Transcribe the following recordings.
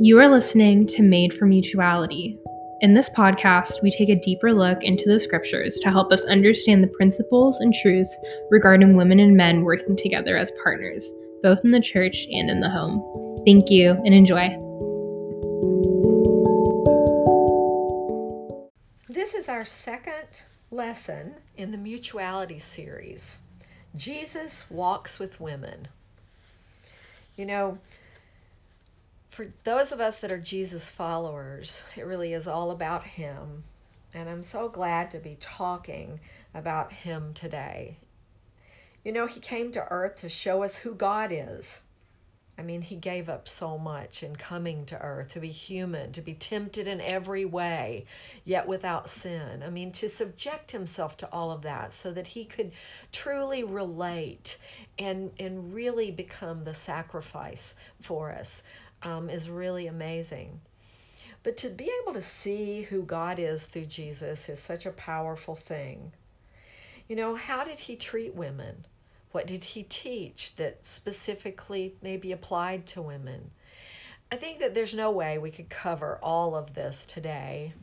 You are listening to Made for Mutuality. In this podcast, we take a deeper look into the scriptures to help us understand the principles and truths regarding women and men working together as partners, both in the church and in the home. Thank you and enjoy. This is our second lesson in the Mutuality series. Jesus walks with women. You know, for those of us that are Jesus followers, it really is all about Him. And I'm so glad to be talking about Him today. You know, He came to earth to show us who God is. I mean, He gave up so much in coming to earth to be human, to be tempted in every way, yet without sin. I mean, to subject Himself to all of that so that He could truly relate and, and really become the sacrifice for us um, is really amazing. But to be able to see who God is through Jesus is such a powerful thing. You know, how did he treat women? What did he teach that specifically maybe applied to women? I think that there's no way we could cover all of this today.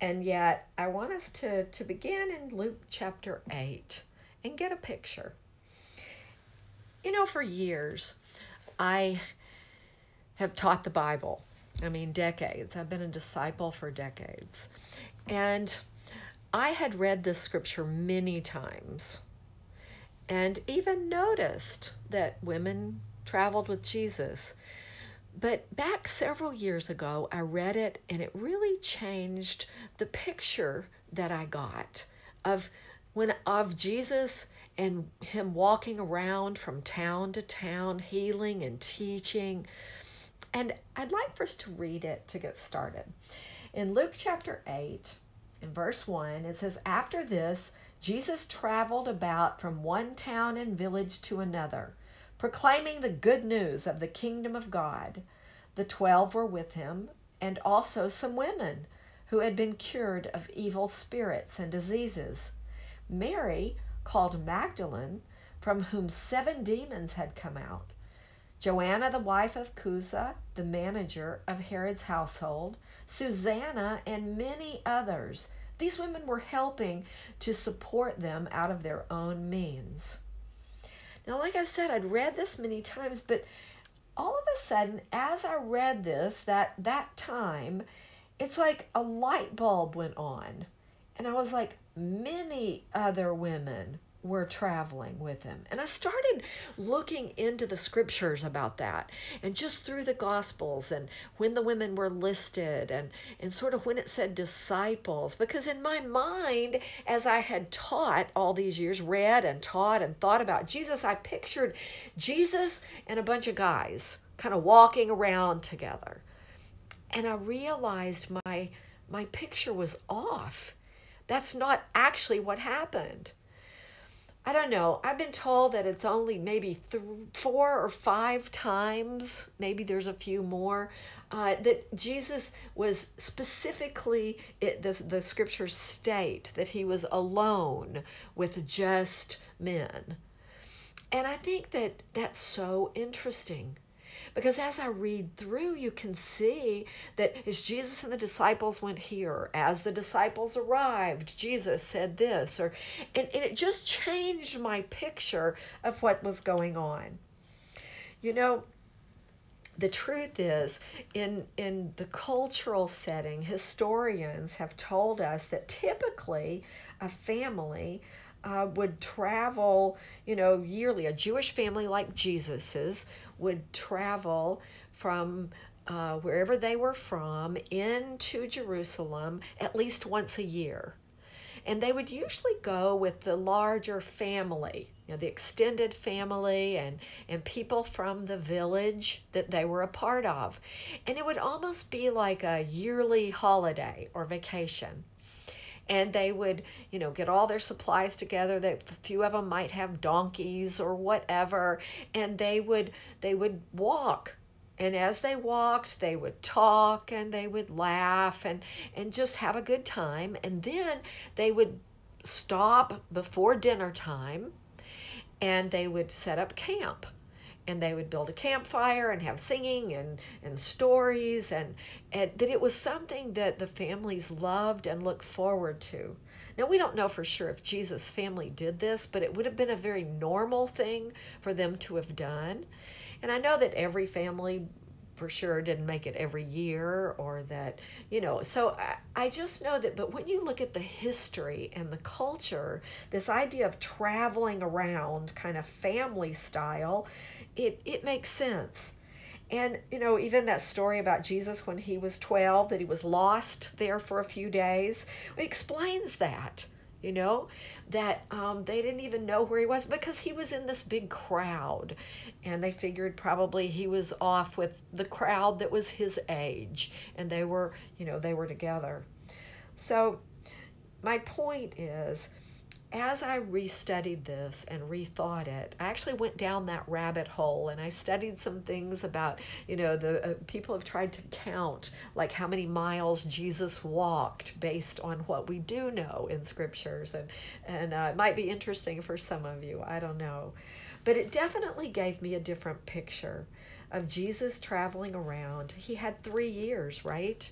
And yet, I want us to, to begin in Luke chapter 8 and get a picture. You know, for years, I have taught the Bible. I mean, decades. I've been a disciple for decades. And I had read this scripture many times and even noticed that women traveled with Jesus. But back several years ago, I read it and it really changed the picture that I got of when of Jesus and him walking around from town to town, healing and teaching. And I'd like for us to read it to get started. In Luke chapter 8, in verse 1, it says, After this, Jesus traveled about from one town and village to another, proclaiming the good news of the kingdom of God. The twelve were with him, and also some women who had been cured of evil spirits and diseases. Mary, called Magdalene, from whom seven demons had come out. Joanna, the wife of Chuza, the manager of Herod's household, Susanna, and many others. These women were helping to support them out of their own means. Now, like I said, I'd read this many times, but all of a sudden, as I read this, that that time, it's like a light bulb went on. And I was like, many other women were traveling with him. And I started looking into the scriptures about that and just through the gospels and when the women were listed and, and sort of when it said disciples. Because in my mind, as I had taught all these years, read and taught and thought about Jesus, I pictured Jesus and a bunch of guys kind of walking around together. And I realized my my picture was off. That's not actually what happened. I don't know. I've been told that it's only maybe th- four or five times, maybe there's a few more, uh, that Jesus was specifically, it, the, the scriptures state that he was alone with just men. And I think that that's so interesting because as I read through, you can see that as Jesus and the disciples went here, as the disciples arrived, Jesus said this, or and, and it just changed my picture of what was going on. You know, the truth is in in the cultural setting historians have told us that typically a family uh, would travel, you know, yearly. A Jewish family like Jesus's would travel from uh, wherever they were from into Jerusalem at least once a year. And they would usually go with the larger family, you know, the extended family and, and people from the village that they were a part of. And it would almost be like a yearly holiday or vacation and they would you know get all their supplies together a few of them might have donkeys or whatever and they would they would walk. And as they walked they would talk and they would laugh and and just have a good time. And then they would stop before dinner time and they would set up camp and they would build a campfire and have singing and, and stories and, and that it was something that the families loved and looked forward to. Now, we don't know for sure if Jesus' family did this, but it would have been a very normal thing for them to have done. And I know that every family for sure didn't make it every year or that, you know, so I, I just know that, but when you look at the history and the culture, this idea of traveling around kind of family style, it, it makes sense. And, you know, even that story about Jesus when he was 12, that he was lost there for a few days, explains that you know that um, they didn't even know where he was because he was in this big crowd. And they figured probably he was off with the crowd that was his age. And they were you know they were together. So my point is as I restudied this and rethought it, I actually went down that rabbit hole and I studied some things about, you know, the uh, people have tried to count like how many miles Jesus walked based on what we do know in scriptures, and and uh, it might be interesting for some of you. I don't know, but it definitely gave me a different picture of Jesus traveling around. He had three years, right?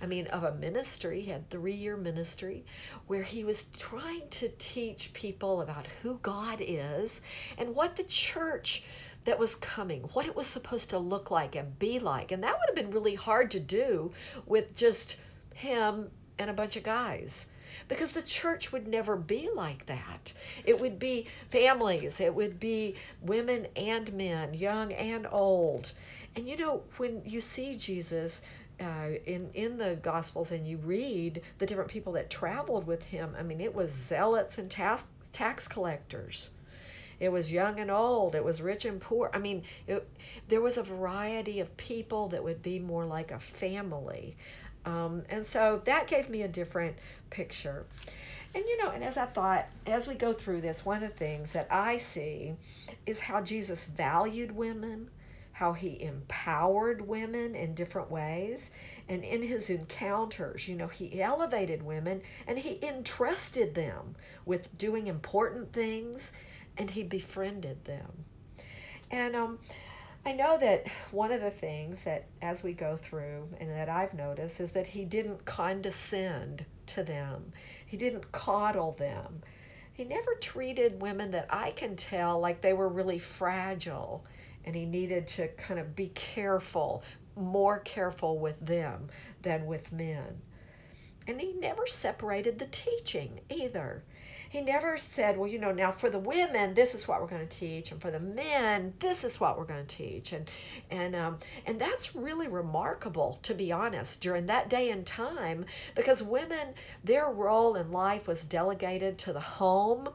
I mean, of a ministry, he had three year ministry where he was trying to teach people about who God is and what the church that was coming, what it was supposed to look like and be like. And that would have been really hard to do with just him and a bunch of guys because the church would never be like that. It would be families, it would be women and men, young and old. And you know, when you see Jesus uh, in in the Gospels and you read the different people that traveled with him, I mean, it was zealots and tax tax collectors. It was young and old. It was rich and poor. I mean, it, there was a variety of people that would be more like a family. Um, and so that gave me a different picture. And you know, and as I thought, as we go through this, one of the things that I see is how Jesus valued women, how he empowered women in different ways. And in his encounters, you know, he elevated women and he entrusted them with doing important things and he befriended them. And um, I know that one of the things that as we go through and that I've noticed is that he didn't condescend to them, he didn't coddle them. He never treated women that I can tell like they were really fragile and he needed to kind of be careful, more careful with them than with men. And he never separated the teaching either. He never said, well, you know, now for the women, this is what we're going to teach, and for the men, this is what we're going to teach, and and um, and that's really remarkable, to be honest, during that day and time, because women, their role in life was delegated to the home.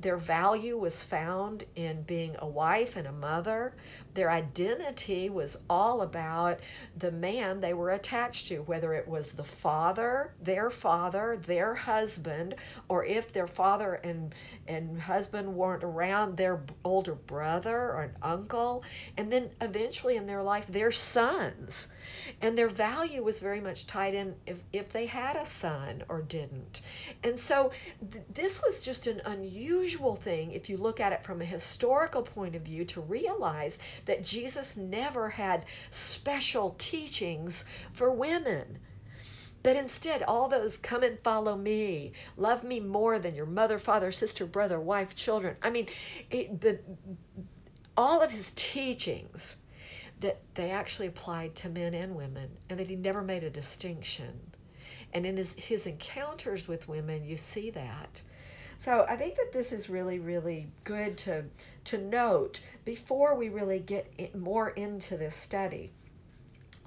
Their value was found in being a wife and a mother. Their identity was all about the man they were attached to, whether it was the father, their father, their husband, or if their father and, and husband weren't around, their older brother or an uncle, and then eventually in their life, their sons. And their value was very much tied in if, if they had a son or didn't. And so th- this was just an unusual thing if you look at it from a historical point of view to realize that Jesus never had special teachings for women. But instead, all those come and follow me, love me more than your mother, father, sister, brother, wife, children. I mean, it, the, all of his teachings that they actually applied to men and women, and that he never made a distinction. And in his, his encounters with women, you see that. So I think that this is really, really good to to note before we really get more into this study.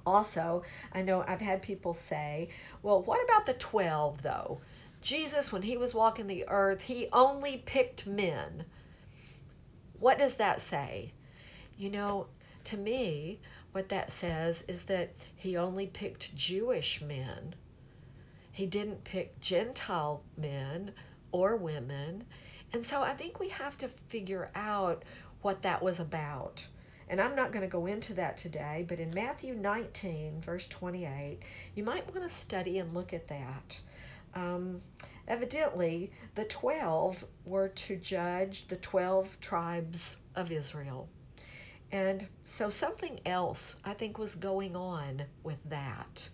Also, I know I've had people say, well, what about the 12 though? Jesus, when he was walking the earth, he only picked men. What does that say? You know, to me, what that says is that he only picked Jewish men. He didn't pick Gentile men or women. And so I think we have to figure out what that was about. And I'm not going to go into that today, but in Matthew 19, verse 28, you might want to study and look at that. Um, evidently, the 12 were to judge the 12 tribes of Israel. And so something else, I think, was going on with that.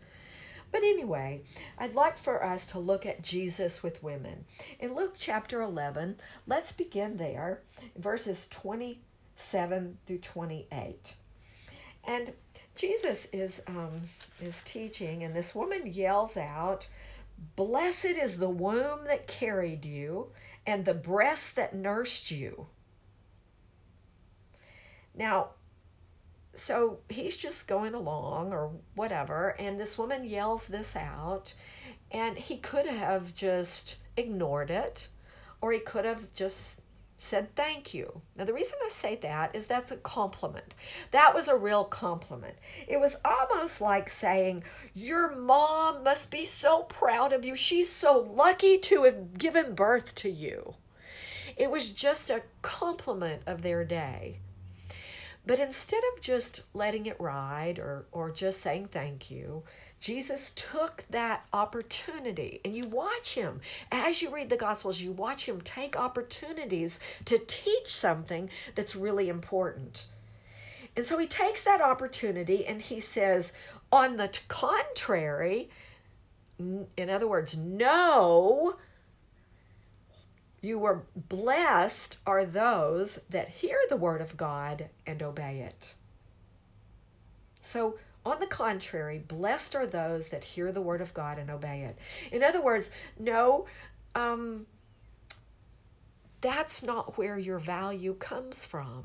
But anyway, I'd like for us to look at Jesus with women. In Luke chapter 11, let's begin there, verses 27 through 28. And Jesus is um, is teaching, and this woman yells out, "Blessed is the womb that carried you, and the breast that nursed you." Now, so he's just going along or whatever, and this woman yells this out, and he could have just ignored it, or he could have just said thank you. Now, the reason I say that is that's a compliment. That was a real compliment. It was almost like saying, Your mom must be so proud of you. She's so lucky to have given birth to you. It was just a compliment of their day. But instead of just letting it ride or, or just saying thank you, Jesus took that opportunity. And you watch him, as you read the Gospels, you watch him take opportunities to teach something that's really important. And so he takes that opportunity and he says, on the contrary, in other words, no, you were blessed are those that hear the word of God and obey it. So, on the contrary, blessed are those that hear the word of God and obey it. In other words, no, um, that's not where your value comes from.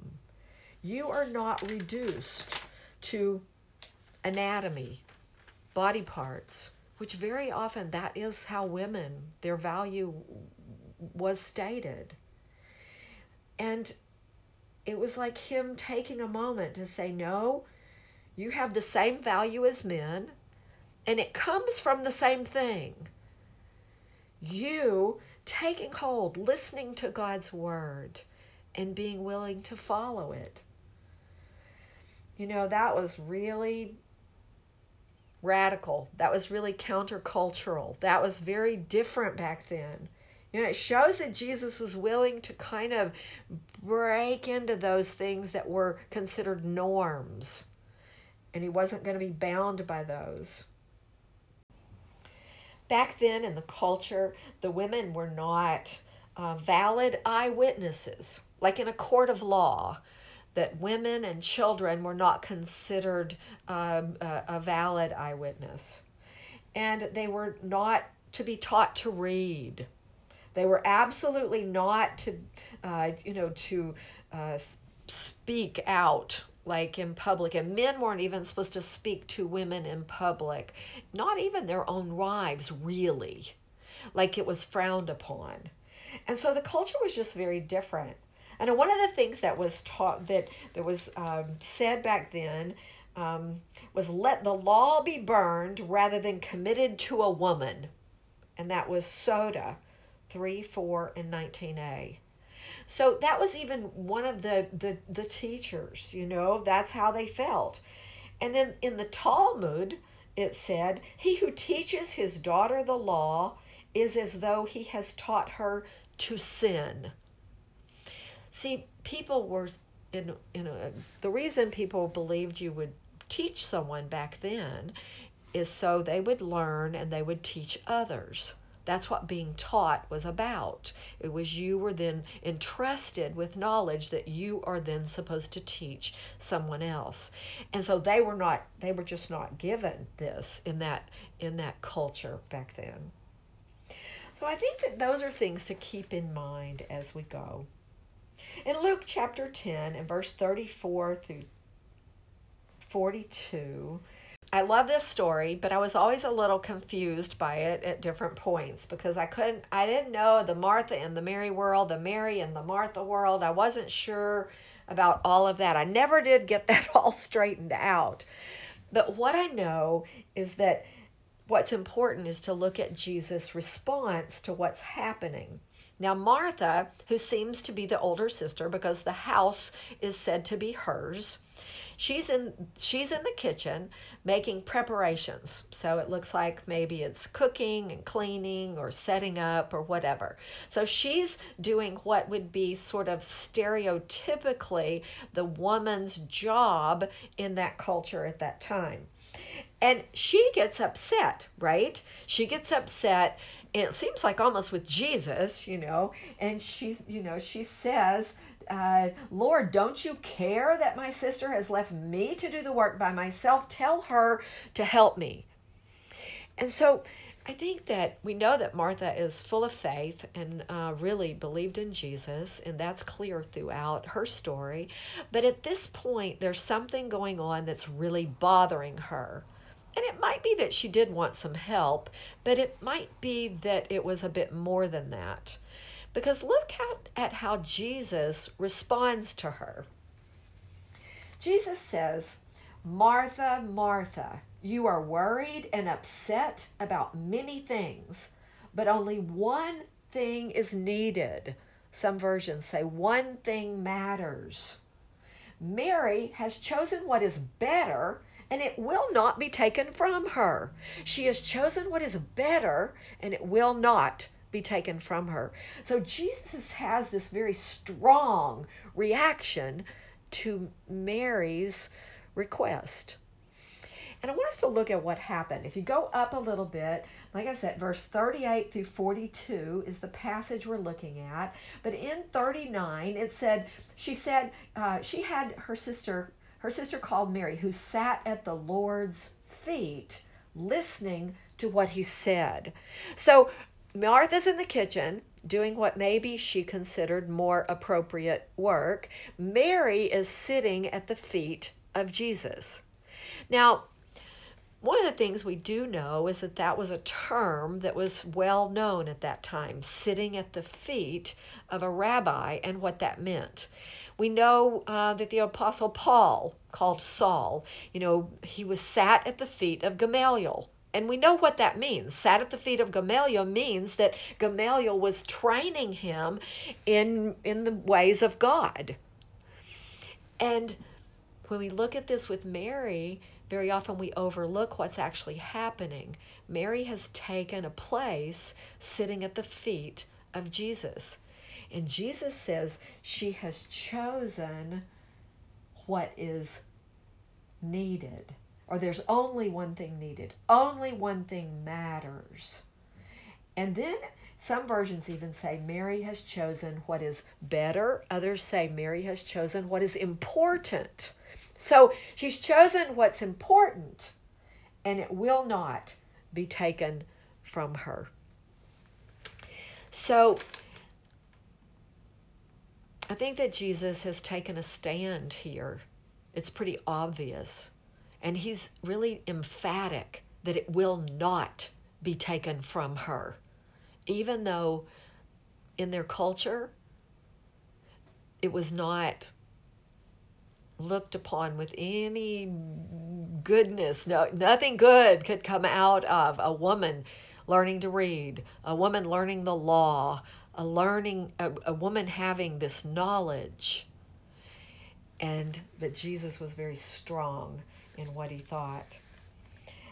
You are not reduced to anatomy, body parts, which very often that is how women, their value was stated. And it was like him taking a moment to say, No, you have the same value as men, and it comes from the same thing. You taking hold, listening to God's word, and being willing to follow it. You know, that was really radical. That was really countercultural. That was very different back then. You know, it shows that Jesus was willing to kind of break into those things that were considered norms, and he wasn't going to be bound by those. Back then in the culture, the women were not uh, valid eyewitnesses, like in a court of law, that women and children were not considered um, a, a valid eyewitness. And they were not to be taught to read they were absolutely not to, uh, you know, to uh, speak out like in public. And men weren't even supposed to speak to women in public, not even their own wives, really. Like it was frowned upon. And so the culture was just very different. And one of the things that was taught that that was um, said back then um, was let the law be burned rather than committed to a woman, and that was Sota. 3, 4, and 19a. So that was even one of the, the, the teachers, you know, that's how they felt. And then in the Talmud, it said, He who teaches his daughter the law is as though he has taught her to sin. See, people were in, in a, the reason people believed you would teach someone back then is so they would learn and they would teach others. That's what being taught was about. It was you were then entrusted with knowledge that you are then supposed to teach someone else. And so they were not they were just not given this in that in that culture back then. So I think that those are things to keep in mind as we go. In Luke chapter 10 and verse 34 through 42, I love this story, but I was always a little confused by it at different points because I couldn't, I didn't know the Martha and the Mary world, the Mary and the Martha world. I wasn't sure about all of that. I never did get that all straightened out. But what I know is that what's important is to look at Jesus' response to what's happening. Now, Martha, who seems to be the older sister because the house is said to be hers, she's in she's in the kitchen making preparations. So it looks like maybe it's cooking and cleaning or setting up or whatever. So she's doing what would be sort of stereotypically the woman's job in that culture at that time. And she gets upset right? She gets upset it seems like almost with Jesus, you know, and she's, you know, she says uh, Lord, don't you care that my sister has left me to do the work by myself? Tell her to help me. And so I think that we know that Martha is full of faith and uh, really believed in Jesus, and that's clear throughout her story. But at this point, there's something going on that's really bothering her. And it might be that she did want some help, but it might be that it was a bit more than that. Because look at, how Jesus responds to her. Jesus says, Martha, Martha, you are worried and upset about many things, but only one thing is needed. Some versions say one thing matters. Mary has chosen what is better, and it will not be taken from her. She has chosen what is better, and it will not be taken from her. So Jesus has this very strong reaction to Mary's request. And I want us to look at what happened. If you go up a little bit, like I said, verse 38 through 42 is the passage we're looking at. But in 39, it said, she said, uh, she had her sister, her sister called Mary, who sat at the Lord's feet listening to what he said. So Martha's in the kitchen doing what maybe she considered more appropriate work. Mary is sitting at the feet of Jesus. Now, one of the things we do know is that that was a term that was well known at that time, sitting at the feet of a rabbi and what that meant. We know uh, that the Apostle Paul, called Saul, you know, he was sat at the feet of Gamaliel, and we know what that means. Sat at the feet of Gamaliel means that Gamaliel was training him in, in the ways of God. And when we look at this with Mary, very often we overlook what's actually happening. Mary has taken a place sitting at the feet of Jesus. And Jesus says she has chosen what is needed or there's only one thing needed, only one thing matters. And then some versions even say Mary has chosen what is better, others say Mary has chosen what is important. So she's chosen what's important, and it will not be taken from her. So I think that Jesus has taken a stand here. It's pretty obvious. And he's really emphatic that it will not be taken from her, even though in their culture it was not looked upon with any goodness. No, nothing good could come out of a woman learning to read, a woman learning the law, a learning a, a woman having this knowledge. And but Jesus was very strong in what he thought.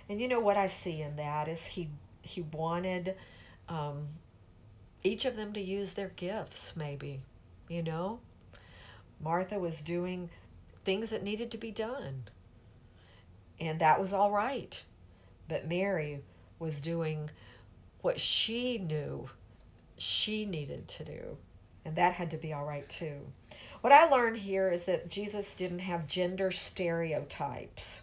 And you know what I see in that is he he wanted um, each of them to use their gifts, maybe. You know, Martha was doing things that needed to be done, and that was all right. But Mary was doing what she knew she needed to do, and that had to be all right too. What I learned here is that Jesus didn't have gender stereotypes.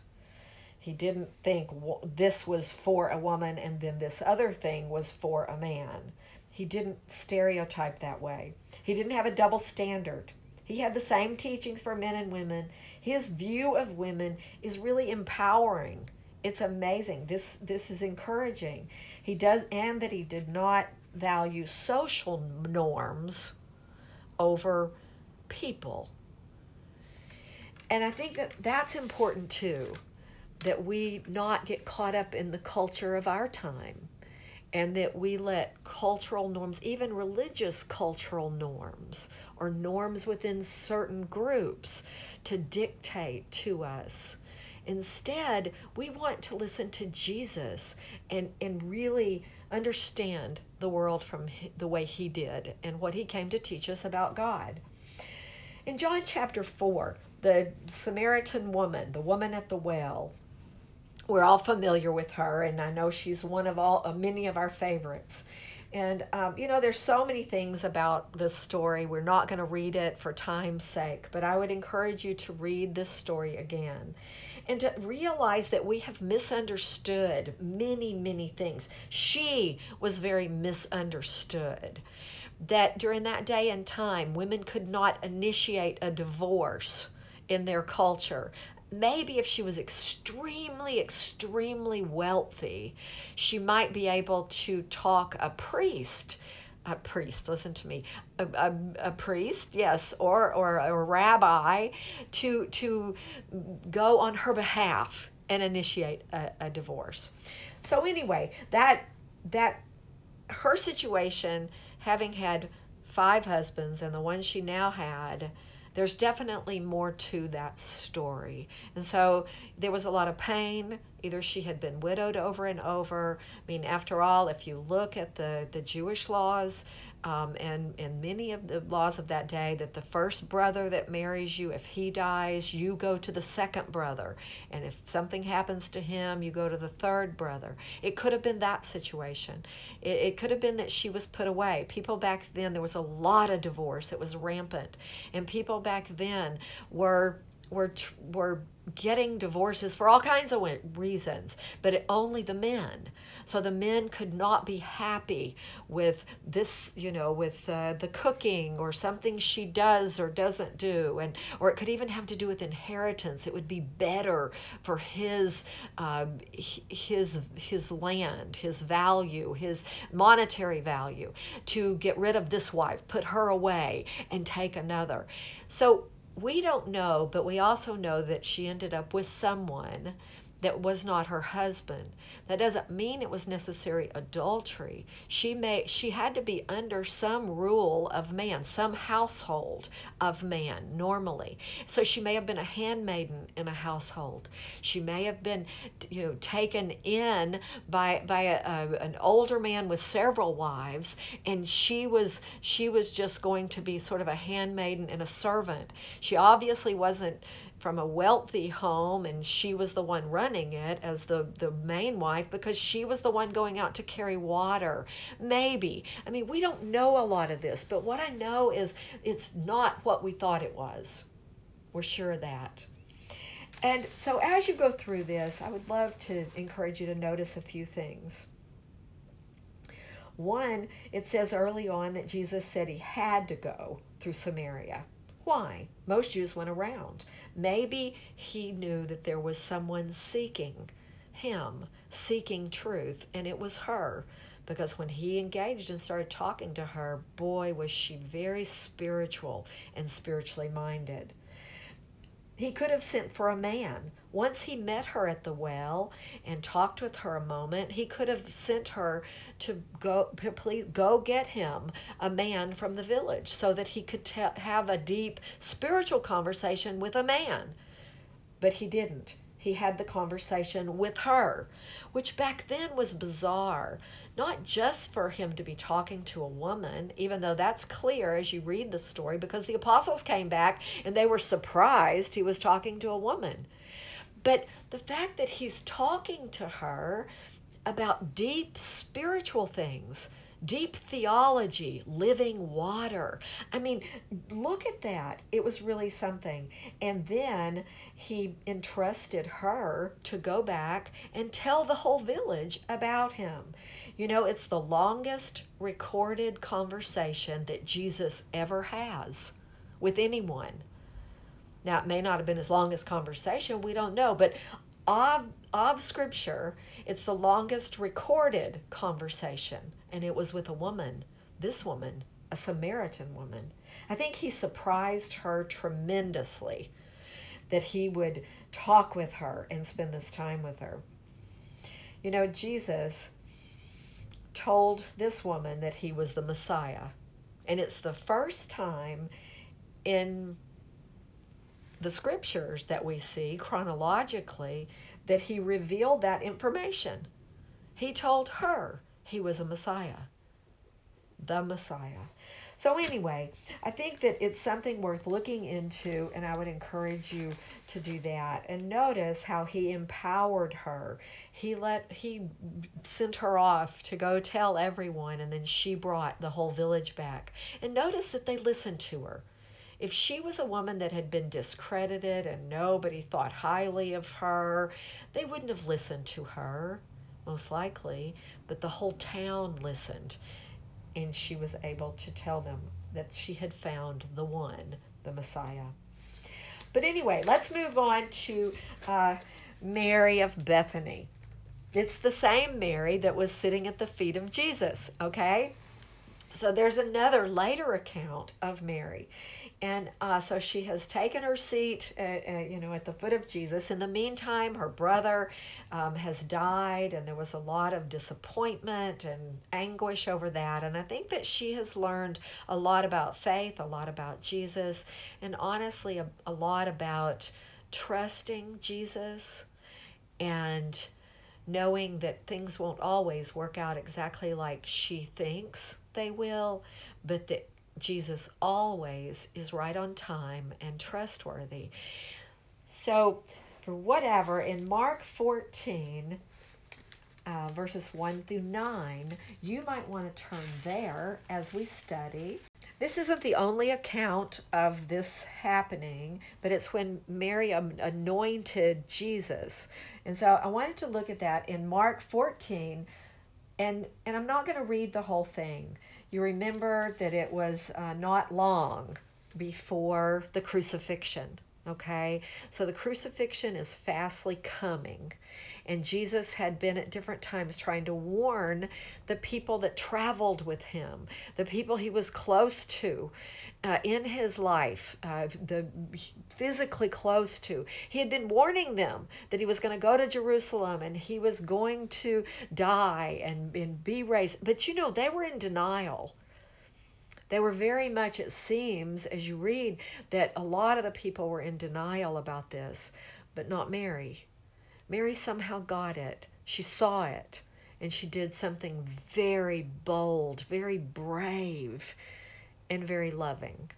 He didn't think this was for a woman and then this other thing was for a man. He didn't stereotype that way. He didn't have a double standard. He had the same teachings for men and women. His view of women is really empowering. It's amazing. This this is encouraging. He does and that he did not value social norms over people. And I think that that's important too, that we not get caught up in the culture of our time and that we let cultural norms, even religious cultural norms, or norms within certain groups, to dictate to us. Instead, we want to listen to Jesus and, and really understand the world from the way he did and what he came to teach us about God. In John chapter 4, the Samaritan woman, the woman at the well, we're all familiar with her, and I know she's one of all uh, many of our favorites. And um, you know, there's so many things about this story. We're not going to read it for time's sake, but I would encourage you to read this story again and to realize that we have misunderstood many, many things. She was very misunderstood. That during that day and time, women could not initiate a divorce in their culture maybe if she was extremely, extremely wealthy, she might be able to talk a priest. A priest, listen to me, a, a, a priest, yes, or, or a rabbi to, to go on her behalf and initiate a, a divorce. So, anyway, that, that, her situation, having had five husbands and the one she now had, there's definitely more to that story. And so there was a lot of pain. Either she had been widowed over and over. I mean, after all, if you look at the, the Jewish laws, um, and and many of the laws of that day that the first brother that marries you if he dies you go to the second brother. And if something happens to him you go to the third brother. It could have been that situation. It, it could have been that she was put away. People back then there was a lot of divorce. It was rampant. And people back then were were were getting divorces for all kinds of reasons, but it, only the men. So the men could not be happy with this, you know, with uh, the cooking or something she does or doesn't do, and or it could even have to do with inheritance. It would be better for his uh, his his land, his value, his monetary value, to get rid of this wife, put her away, and take another. So we don't know, but we also know that she ended up with someone that was not her husband. That doesn't mean it was necessary adultery. She may she had to be under some rule of man, some household of man normally. So she may have been a handmaiden in a household. She may have been you know taken in by by a, a, an older man with several wives and she was she was just going to be sort of a handmaiden and a servant. She obviously wasn't from a wealthy home and she was the one running it as the, the main wife because she was the one going out to carry water. Maybe. I mean, we don't know a lot of this, but what I know is it's not what we thought it was. We're sure of that. And so as you go through this, I would love to encourage you to notice a few things. One, it says early on that Jesus said he had to go through Samaria. Why? Most Jews went around. Maybe he knew that there was someone seeking him, seeking truth, and it was her. Because when he engaged and started talking to her, boy, was she very spiritual and spiritually minded. He could have sent for a man. Once he met her at the well and talked with her a moment, he could have sent her to go, please go get him a man from the village so that he could te- have a deep spiritual conversation with a man. But he didn't he had the conversation with her, which back then was bizarre. Not just for him to be talking to a woman, even though that's clear as you read the story, because the apostles came back and they were surprised he was talking to a woman. But the fact that he's talking to her about deep spiritual things deep theology, living water. I mean, look at that. It was really something. And then he entrusted her to go back and tell the whole village about him. You know, it's the longest recorded conversation that Jesus ever has with anyone. Now, it may not have been his longest conversation, we don't know, but of, of Scripture, it's the longest recorded conversation, and it was with a woman, this woman, a Samaritan woman. I think he surprised her tremendously that he would talk with her and spend this time with her. You know, Jesus told this woman that he was the Messiah. And it's the first time in the scriptures that we see chronologically that he revealed that information. He told her he was a Messiah, the Messiah. So, anyway, I think that it's something worth looking into, and I would encourage you to do that. And notice how he empowered her. He let he sent her off to go tell everyone, and then she brought the whole village back. And notice that they listened to her. If she was a woman that had been discredited and nobody thought highly of her, they wouldn't have listened to her, most likely. But the whole town listened and she was able to tell them that she had found the one, the Messiah. But anyway, let's move on to uh, Mary of Bethany. It's the same Mary that was sitting at the feet of Jesus, okay? So there's another later account of Mary. And uh, so she has taken her seat, at, uh, uh, you know, at the foot of Jesus. In the meantime, her brother um, has died, and there was a lot of disappointment and anguish over that. And I think that she has learned a lot about faith, a lot about Jesus, and honestly, a, a lot about trusting Jesus and knowing that things won't always work out exactly like she thinks they will, but that Jesus always is right on time and trustworthy. So, for whatever, in Mark 14, uh, verses 1 through 9, you might want to turn there as we study. This isn't the only account of this happening, but it's when Mary anointed Jesus. And so I wanted to look at that in Mark 14, and, and I'm not going to read the whole thing. You remember that it was uh, not long before the crucifixion. Okay, so the crucifixion is fastly coming, and Jesus had been at different times trying to warn the people that traveled with him, the people he was close to uh, in his life, uh, the physically close to. He had been warning them that he was going to go to Jerusalem and he was going to die and, and be raised. But you know, they were in denial. They were very much, it seems, as you read, that a lot of the people were in denial about this, but not Mary. Mary somehow got it. She saw it, and she did something very bold, very brave, and very loving.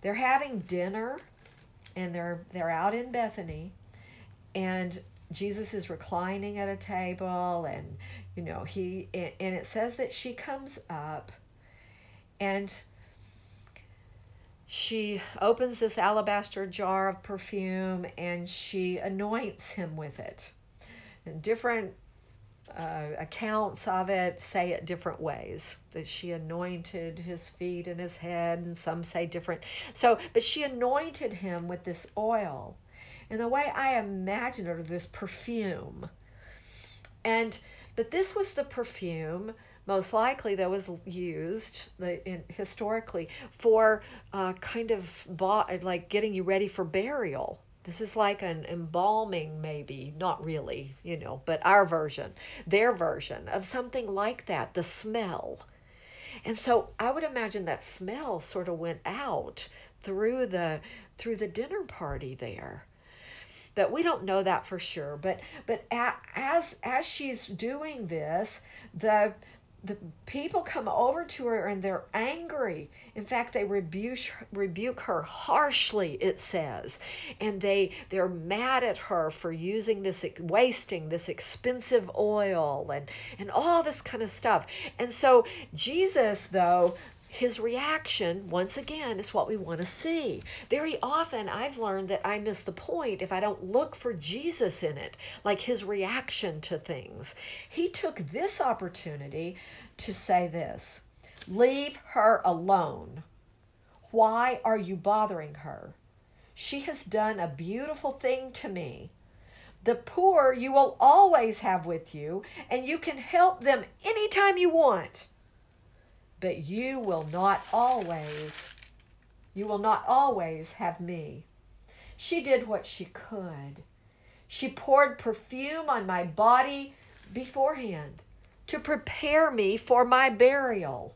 They're having dinner, and they're they're out in Bethany, and Jesus is reclining at a table, and you know he and it says that she comes up and she opens this alabaster jar of perfume and she anoints him with it. And different uh, accounts of it say it different ways that she anointed his feet and his head, and some say different. So, but she anointed him with this oil. And the way I imagine it, this perfume. And that this was the perfume most likely that was used in, historically for uh, kind of like getting you ready for burial. This is like an embalming, maybe, not really, you know, but our version, their version of something like that, the smell. And so I would imagine that smell sort of went out through the through the dinner party there that we don't know that for sure but but as as she's doing this the the people come over to her and they're angry. In fact, they rebuke rebuke her harshly. It says, and they they're mad at her for using this wasting this expensive oil and and all this kind of stuff. And so Jesus, though, his reaction, once again, is what we want to see. Very often, I've learned that I miss the point if I don't look for Jesus in it, like his reaction to things. He took this opportunity to say this Leave her alone. Why are you bothering her? She has done a beautiful thing to me. The poor you will always have with you, and you can help them anytime you want but you will not always you will not always have me. She did what she could. She poured perfume on my body beforehand. to prepare me for my burial.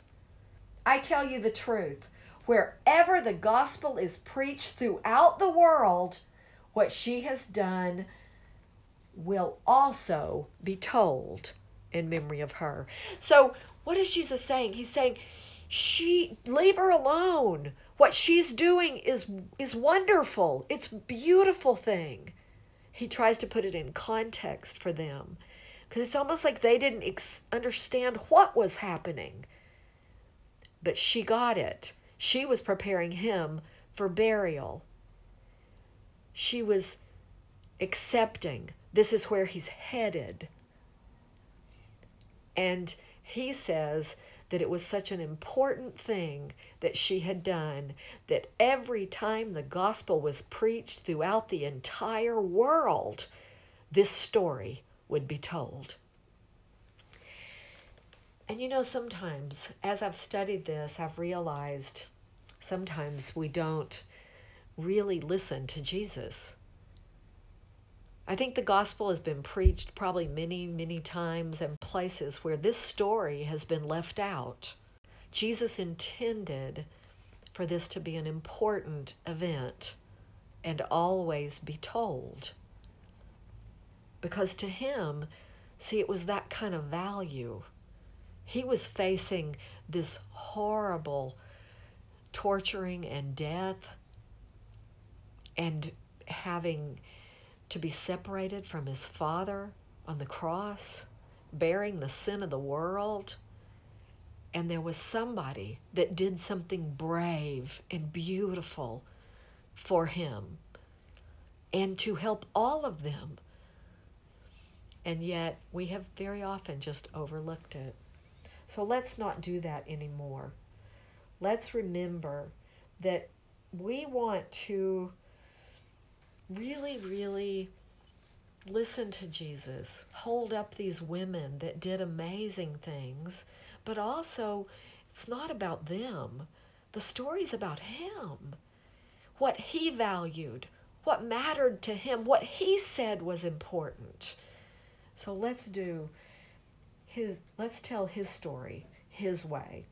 I tell you the truth. Wherever the gospel is preached throughout the world, what she has done will also be told in memory of her. So, what is Jesus saying? He's saying, she leave her alone. What she's doing is is wonderful. It's beautiful thing. He tries to put it in context for them because it's almost like they didn't ex- understand what was happening. But she got it. She was preparing him for burial. She was accepting this is where he's headed. And he says that it was such an important thing that she had done that every time the gospel was preached throughout the entire world, this story would be told. And you know, sometimes as I've studied this, I've realized sometimes we don't really listen to Jesus. I think the gospel has been preached probably many, many times and places where this story has been left out. Jesus intended for this to be an important event and always be told. Because to him, see, it was that kind of value. He was facing this horrible torturing and death and having to be separated from his Father on the cross, bearing the sin of the world. And there was somebody that did something brave and beautiful for him and to help all of them. And yet we have very often just overlooked it. So let's not do that anymore. Let's remember that we want to really, really listen to Jesus, hold up these women that did amazing things, but also it's not about them. The story's about Him, what He valued, what mattered to Him, what He said was important. So let's do His, let's tell His story His way.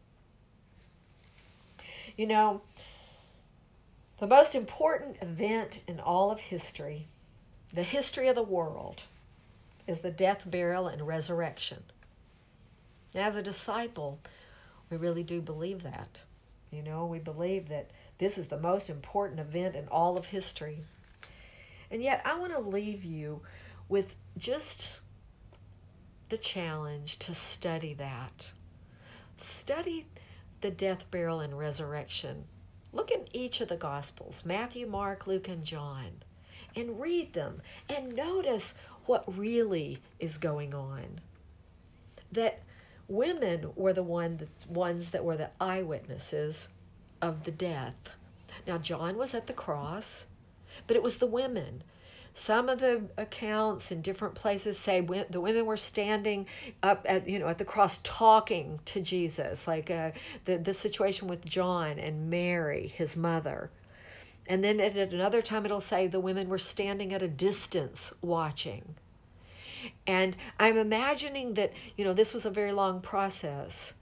You know, the most important event in all of history, the history of the world, is the death, burial, and resurrection. As a disciple, we really do believe that. You know, we believe that this is the most important event in all of history. And yet, I want to leave you with just the challenge to study that. Study the death, burial, and resurrection Look at each of the Gospels Matthew, Mark, Luke, and John and read them and notice what really is going on. That women were the one that, ones that were the eyewitnesses of the death. Now, John was at the cross, but it was the women some of the accounts in different places say the women were standing up at you know at the cross talking to Jesus, like uh, the the situation with John and Mary, his mother. And then at another time it'll say the women were standing at a distance watching. And I'm imagining that you know this was a very long process.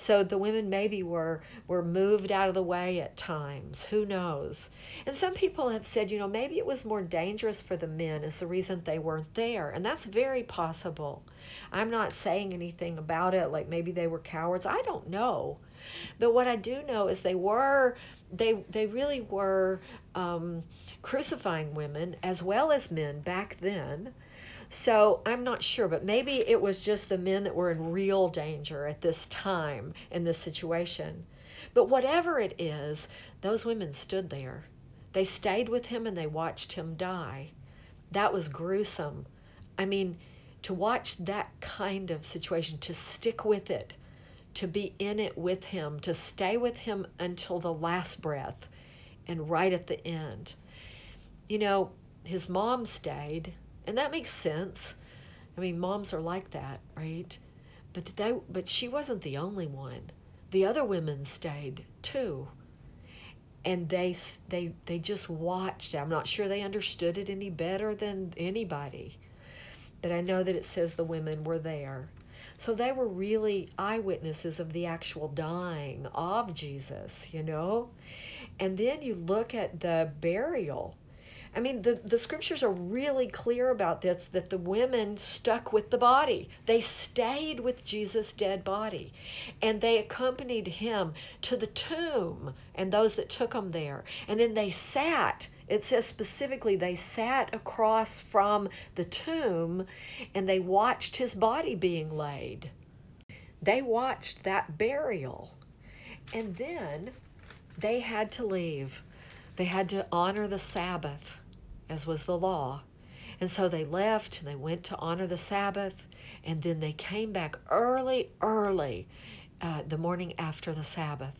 So the women maybe were were moved out of the way at times. Who knows? And some people have said, you know, maybe it was more dangerous for the men is the reason they weren't there. And that's very possible. I'm not saying anything about it like maybe they were cowards. I don't know. But what I do know is they were they they really were um, crucifying women as well as men back then so I'm not sure, but maybe it was just the men that were in real danger at this time in this situation. But whatever it is, those women stood there. They stayed with him and they watched him die. That was gruesome. I mean, to watch that kind of situation, to stick with it, to be in it with him, to stay with him until the last breath and right at the end. You know, his mom stayed, and that makes sense. I mean, moms are like that, right? But that, but she wasn't the only one. The other women stayed too, and they they they just watched. I'm not sure they understood it any better than anybody, but I know that it says the women were there. So they were really eyewitnesses of the actual dying of Jesus, you know? And then you look at the burial. I mean, the, the scriptures are really clear about this that the women stuck with the body. They stayed with Jesus' dead body and they accompanied him to the tomb and those that took him there. And then they sat it says specifically they sat across from the tomb and they watched his body being laid. They watched that burial. And then they had to leave. They had to honor the Sabbath, as was the law. And so they left and they went to honor the Sabbath. And then they came back early, early, uh, the morning after the Sabbath,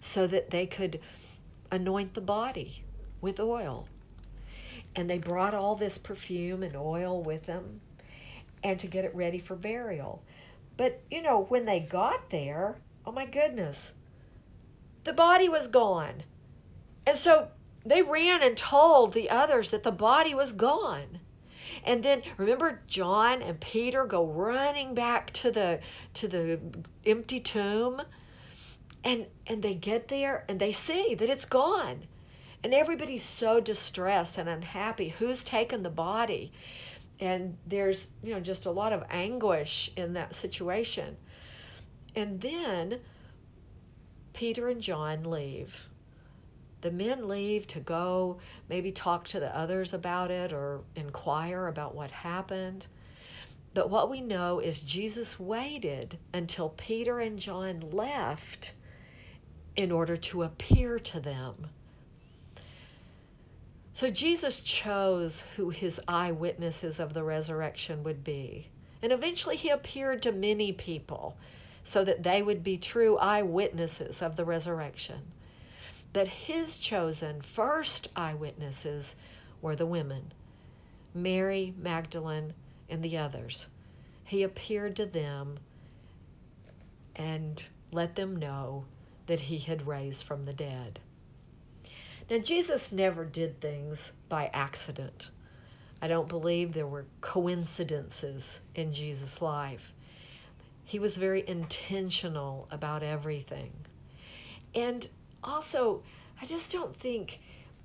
so that they could anoint the body with oil. And they brought all this perfume and oil with them and to get it ready for burial. But, you know, when they got there, oh my goodness, the body was gone. And so they ran and told the others that the body was gone. And then remember John and Peter go running back to the to the empty tomb and and they get there and they see that it's gone. And everybody's so distressed and unhappy. Who's taken the body? And there's, you know, just a lot of anguish in that situation. And then Peter and John leave. The men leave to go maybe talk to the others about it or inquire about what happened. But what we know is Jesus waited until Peter and John left in order to appear to them. So Jesus chose who his eyewitnesses of the resurrection would be. And eventually he appeared to many people so that they would be true eyewitnesses of the resurrection. But his chosen first eyewitnesses were the women Mary, Magdalene, and the others. He appeared to them and let them know that he had raised from the dead. Now, Jesus never did things by accident. I don't believe there were coincidences in Jesus' life. He was very intentional about everything. And also, I just don't think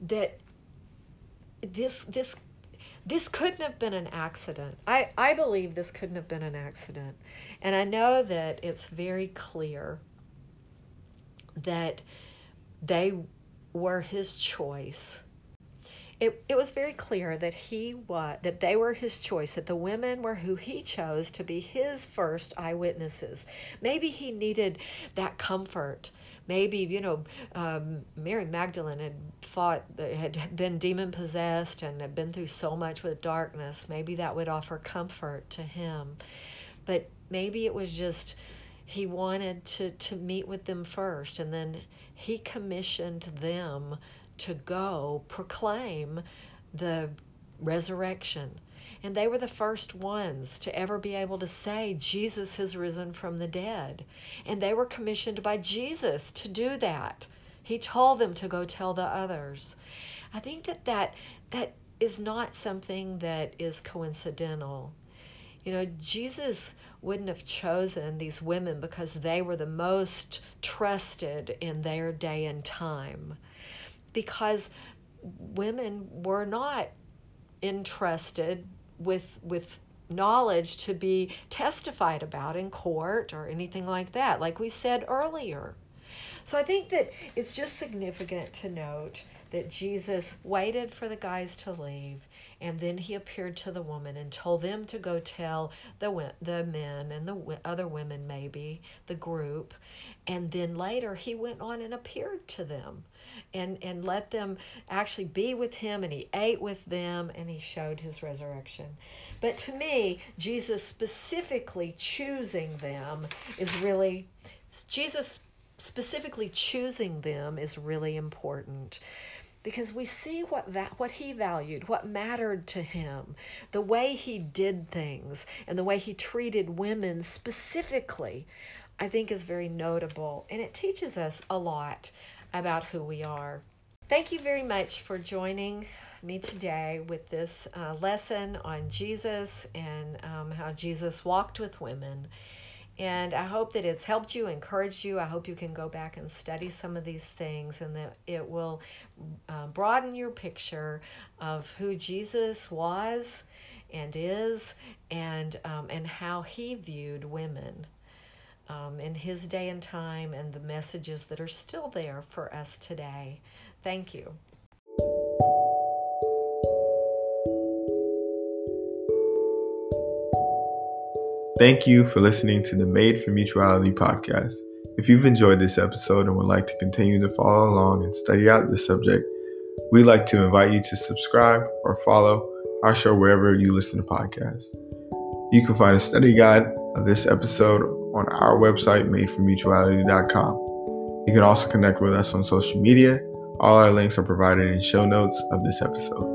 that this this this couldn't have been an accident. I, I believe this couldn't have been an accident. And I know that it's very clear that they were his choice. It, it was very clear that he was that they were his choice that the women were who he chose to be his first eyewitnesses maybe he needed that comfort maybe you know um, mary magdalene had fought had been demon possessed and had been through so much with darkness maybe that would offer comfort to him but maybe it was just he wanted to, to meet with them first and then he commissioned them to go proclaim the resurrection. And they were the first ones to ever be able to say, Jesus has risen from the dead. And they were commissioned by Jesus to do that. He told them to go tell the others. I think that that, that is not something that is coincidental. You know, Jesus wouldn't have chosen these women because they were the most trusted in their day and time. Because women were not entrusted with with knowledge to be testified about in court or anything like that like we said earlier. So i think that it's just significant to note that jesus waited for the guys to leave and then he appeared to the woman and told them to go tell the, the men and the other women, maybe, the group. And then later he went on and appeared to them and, and let them actually be with him. And he ate with them and he showed his resurrection. But to me, Jesus specifically choosing them is really, Jesus specifically choosing them is really important because we see what that what he valued, what mattered to him, the way he did things and the way he treated women specifically, I think is very notable and it teaches us a lot about who we are. Thank you very much for joining me today with this uh, lesson on Jesus and um, how Jesus walked with women. And I hope that it's helped you, encouraged you. I hope you can go back and study some of these things and that it will uh, broaden your picture of who Jesus was and is and, um, and how he viewed women. Um, in his day and time, and the messages that are still there for us today. Thank you. Thank you for listening to the Made for Mutuality podcast. If you've enjoyed this episode and would like to continue to follow along and study out the subject, we'd like to invite you to subscribe or follow our show wherever you listen to podcasts. You can find a study guide of this episode on our website, madeformutuality.com. You can also connect with us on social media. All our links are provided in show notes of this episode.